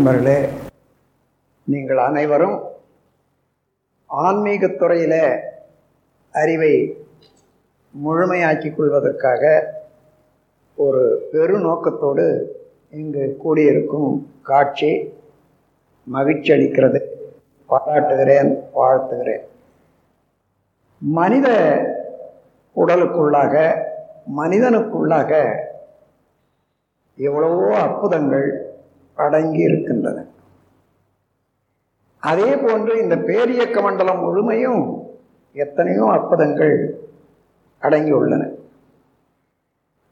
நண்பர்களே நீங்கள் அனைவரும் ஆன்மீகத்துறையில் அறிவை முழுமையாக்கிக் கொள்வதற்காக ஒரு பெரு நோக்கத்தோடு இங்கு கூடியிருக்கும் காட்சி மகிழ்ச்சி அளிக்கிறது. பாராட்டுகிறேன் வாழ்த்துகிறேன். மனித உடலுக்குள்ளாக மனிதனுக்குள்ளாக எவ்வளவோ அற்புதங்கள் அடங்கி இருக்கின்றன அதே போன்று இந்த பேரியக்க மண்டலம் முழுமையும் எத்தனையோ அற்புதங்கள் அடங்கியுள்ளன.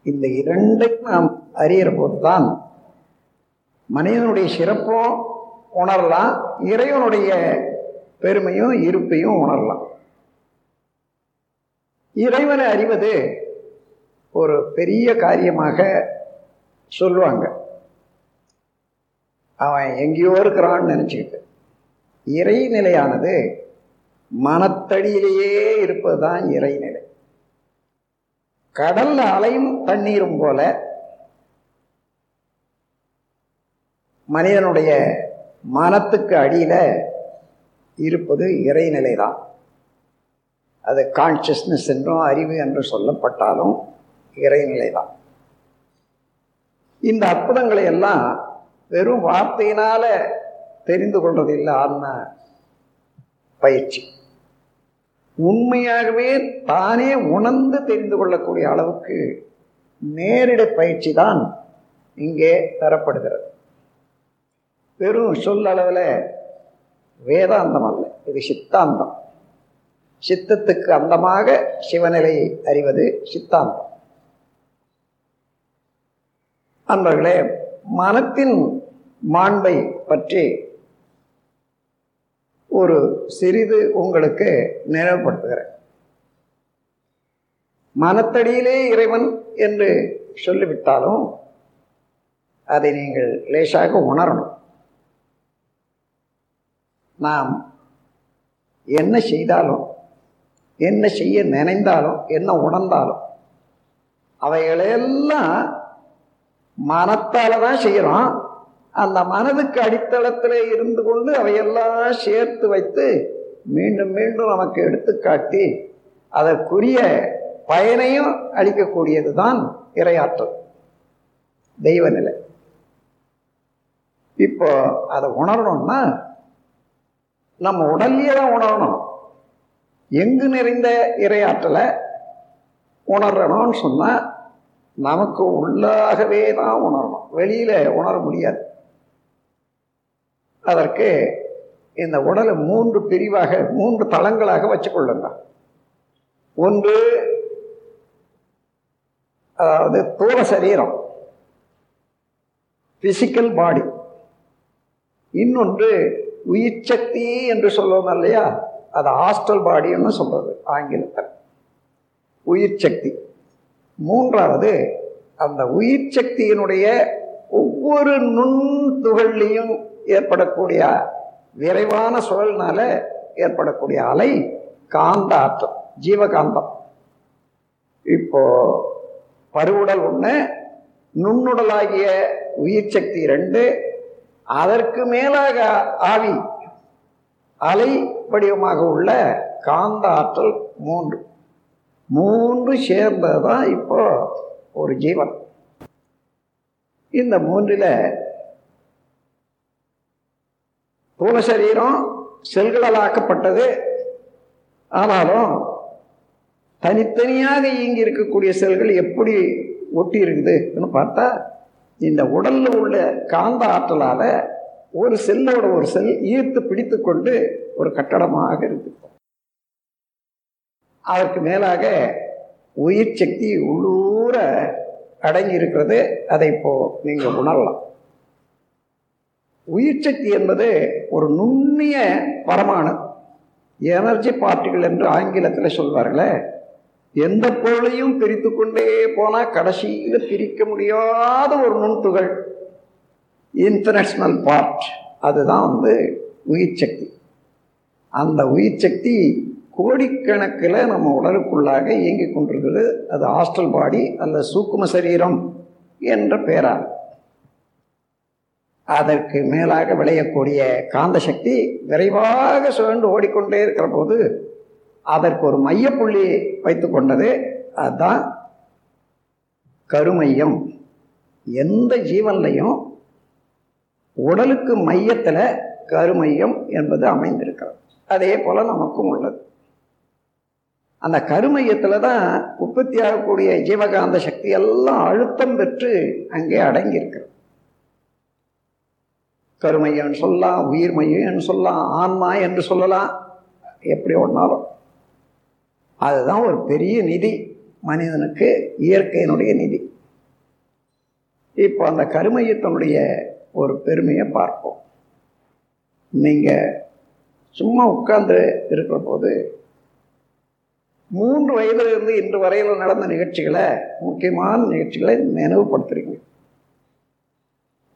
இந்த இரண்டையும் நாம் அறிகிற போதுதான் மனிதனுடைய சிறப்பும் உணரலாம் இறைவனுடைய பெருமையும் இருப்பையும் உணரலாம். இறைவனை அறிவது ஒரு பெரிய காரியமாக சொல்லுவாங்க. அவன் எங்கேயோ இருக்கிறான்னு நினச்சிக்கிட்டு. இறைநிலையானது மனத்தடியிலேயே இருப்பது தான் இறைநிலை. கடல்ல அலையும் தண்ணீரும் போல மனிதனுடைய மனத்துக்கு அடியில் இருப்பது இறைநிலை தான் அது கான்சியஸ்னஸ் என்றும் அறிவு என்று சொல்லப்பட்டாலும் இறைநிலை தான் இந்த அற்புதங்களை எல்லாம் வெறும் வார்த்தையினால தெரிந்து கொள்வது இல்லை ஆன்ம பயிற்சி. உண்மையாகவே தானே உணர்ந்து தெரிந்து கொள்ளக்கூடிய அளவுக்கு நேரிட பயிற்சி தான் இங்கே தரப்படுகிறது. வெறும் சொல்லளவில் வேதாந்தம் அல்ல இது சித்தாந்தம். சித்தத்துக்கு அந்தமாக சிவநிலையை அறிவது சித்தாந்தம். அன்பர்களே மனத்தின் மாண்பை பற்றி ஒரு சிறிது உங்களுக்கு நினைவுபடுத்துகிறேன். மனத்தடியிலே இறைவன் என்று சொல்லிவிட்டாலும் அதை நீங்கள் லேசாக உணரணும். நாம் என்ன செய்தாலும் என்ன செய்ய நினைந்தாலும் என்ன உணர்ந்தாலும் அவைகளையெல்லாம் மனத்தால தான் செய்கிறோம் அந்த மனதுக்கு அடித்தளத்தில் இருந்து கொண்டு அவையெல்லாம் சேர்த்து வைத்து மீண்டும் மீண்டும் நமக்கு எடுத்துக்காட்டி அதற்குரிய பயனையும் அளிக்கக்கூடியது தான் இரையாற்றல் தெய்வ நிலை இப்போ அதை உணரணும்னா நம்ம உடல்லையே தான் உணரணும். எங்கு நிறைந்த இரையாற்றலை உணரணும்னு சொன்னால் நமக்கு உள்ளாகவே தான் உணரணும். வெளியில் உணர முடியாது. அதற்கு இந்த உடலை மூன்று பிரிவாக மூன்று தளங்களாக வச்சுக்கொள்ளுங்க ஒன்று அதாவது தூர சரீரம் பிசிக்கல் பாடி இன்னொன்று உயிர் சக்தி என்று சொல்லுவோம் இல்லையா? அது ஹாஸ்டல் பாடின்னு சொல்றது ஆங்கிலத்தில். உயிர் சக்தி. மூன்றாவது அந்த உயிர் சக்தியினுடைய ஒவ்வொரு நுண் துகள்லையும் ஏற்படக்கூடிய விரைவான சுழல்னால ஏற்படக்கூடிய அலை காந்த ஆற்றல் ஜீவகாந்தம். இப்போ பருவுடல் ஒன்று நுண்ணுடலாகிய உயிர் சக்தி ரெண்டு அதற்கு மேலாக ஆவி அலை வடிவமாக உள்ள காந்த ஆற்றல் மூன்று. மூன்று சேர்ந்தது தான் இப்போ ஒரு ஜீவன். இந்த மூன்றில் தூள சரீரம் செல்களால் ஆக்கப்பட்டது ஆனாலும் தனித்தனியாக இயங்கி இருக்கக்கூடிய செல்கள் எப்படி ஒட்டி இருக்குதுன்னு பார்த்தா இந்த உடலில் உள்ள காந்த ஆற்றலால் ஒரு செல்லோட ஒரு செல் ஈர்த்து பிடித்து கொண்டு ஒரு கட்டடமாக இருக்கு அதற்கு மேலாக உயிர் சக்தி உள்ளூர அடங்கி இருக்கிறது. அதை இப்போ நீங்கள் உணரலாம். உயிர் சக்தி என்பது ஒரு நுண்ணிய பரமாணு எனர்ஜி பார்ட்டிகள் என்று ஆங்கிலத்தில் சொல்வார்களே எந்த பொருளையும் பிரித்து கொண்டே போனால் கடைசியில் பிரிக்க முடியாத ஒரு நுண்துகள். இன்டர்நேஷ்னல் பார்ட் அதுதான் வந்து உயிர் சக்தி அந்த உயிர் சக்தி கோடிக்கணக்கில் நம்ம உடலுக்குள்ளாக இயங்கி கொண்டிருக்கிறது. அது ஹாஸ்டல் பாடி அல்ல சூக்கும சரீரம் என்ற பெயரால். அதற்கு மேலாக விளையக்கூடிய காந்த சக்தி விரைவாக சுழன்று ஓடிக்கொண்டே இருக்கிற போது அதற்கு ஒரு மையப்புள்ளி வைத்து கொண்டது. அதுதான் கருமையம். எந்த ஜீவன்லையும் உடலுக்கு மையத்தில் கருமையம் என்பது அமைந்திருக்கிறது. அதே போல் நமக்கும் உள்ளது. அந்த கருமையத்தில் தான் உற்பத்தி ஆகக்கூடிய ஜீவகாந்த சக்தி எல்லாம் அழுத்தம் பெற்று அங்கே அடங்கியிருக்கிறது. கருமையன்னு சொல்லலாம் உயிர் சொல்லலாம் ஆன்மா என்று சொல்லலாம். எப்படி ஒன்றாலும் அதுதான் ஒரு பெரிய நிதி. மனிதனுக்கு இயற்கையினுடைய நிதி. இப்போ அந்த கருமையத்தினுடைய ஒரு பெருமையை பார்ப்போம். நீங்கள் சும்மா உட்கார்ந்து இருக்கிற போது மூன்று வயதிலிருந்து இன்று வரையில் நடந்த நிகழ்ச்சிகளை முக்கியமான நிகழ்ச்சிகளை நினைவுபடுத்துறீங்க.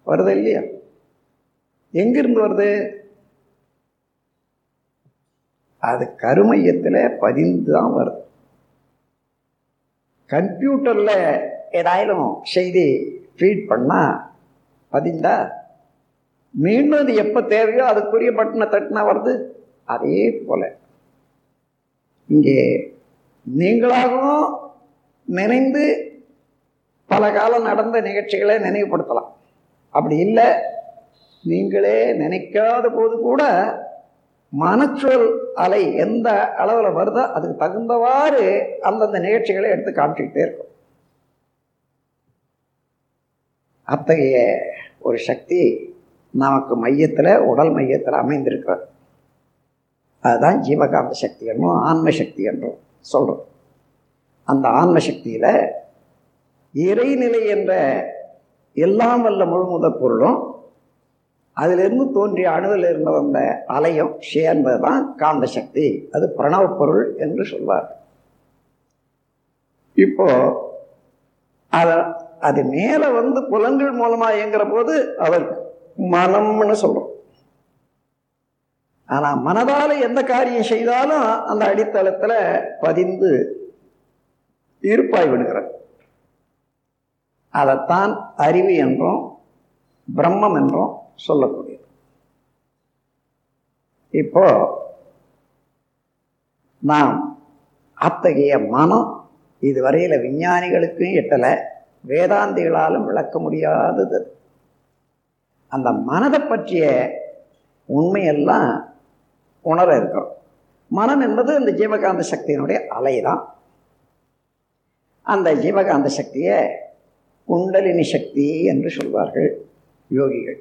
வருது இல்லையா? எங்கிருந்து வருது? அது கருமையத்தில் பதிந்து தான் வருது. கம்ப்யூட்டரில் ஏதாயிலும் செய்தி ஃபீட் பண்ணால் பதிந்தா மீண்டும் அது எப்போ தேவையோ அதுக்குரிய பட்டனை தட்டினா வருது. அதே போல. இங்கே நீங்களாகவும் நினைந்து பல காலம் நடந்த நிகழ்ச்சிகளை நினைவுபடுத்தலாம். அப்படி இல்லை நீங்களே நினைக்காத போது கூட மனச்சொல் அலை எந்த அளவில் வருதோ அதுக்கு தகுந்தவாறு அந்தந்த நிகழ்ச்சிகளை எடுத்து காமிச்சுக்கிட்டே இருக்கும். அத்தகைய ஒரு சக்தி நமக்கு மையத்தில் உடல் மையத்தில் அமைந்திருக்கிறது. அதுதான் ஜீவகாந்த சக்தி என்றும் ஆன்ம சக்தி என்றும் சொல்கிறோம் அந்த ஆன்ம சக்தியில் இறைநிலை என்ற எல்லாம் வல்ல முழுமுதற் பொருளும் அதிலிருந்து தோன்றிய அணுவில் இருந்து வந்த அலையும் சேர்ந்தது தான் காந்த சக்தி. அது பிரணவ பொருள் என்று சொல்வார். இப்போ அத அது மேலே வந்து புலன்கள் மூலமாக இயங்குற போது அவர் மனம்னு சொல்றோம். ஆனால் மனதால எந்த காரியம் செய்தாலும் அந்த அடித்தளத்துல பதிந்து இருப்பாய் விடுகிறார். அதைத்தான் அறிவு என்றும் பிரம்மம் என்றும் சொல்லக்கூடியது இப்போ நாம் அத்தகைய மனம் இதுவரையில விஞ்ஞானிகளுக்கும் எட்டலை வேதாந்திகளாலும் விளக்க முடியாதது. அந்த மனதை பற்றிய உண்மையெல்லாம் உணர இருக்கிறோம் மனம் என்பது அந்த ஜீவகாந்த சக்தியினுடைய அலை தான் அந்த ஜீவகாந்த சக்தியை குண்டலினி சக்தி என்று சொல்வார்கள் யோகிகள்.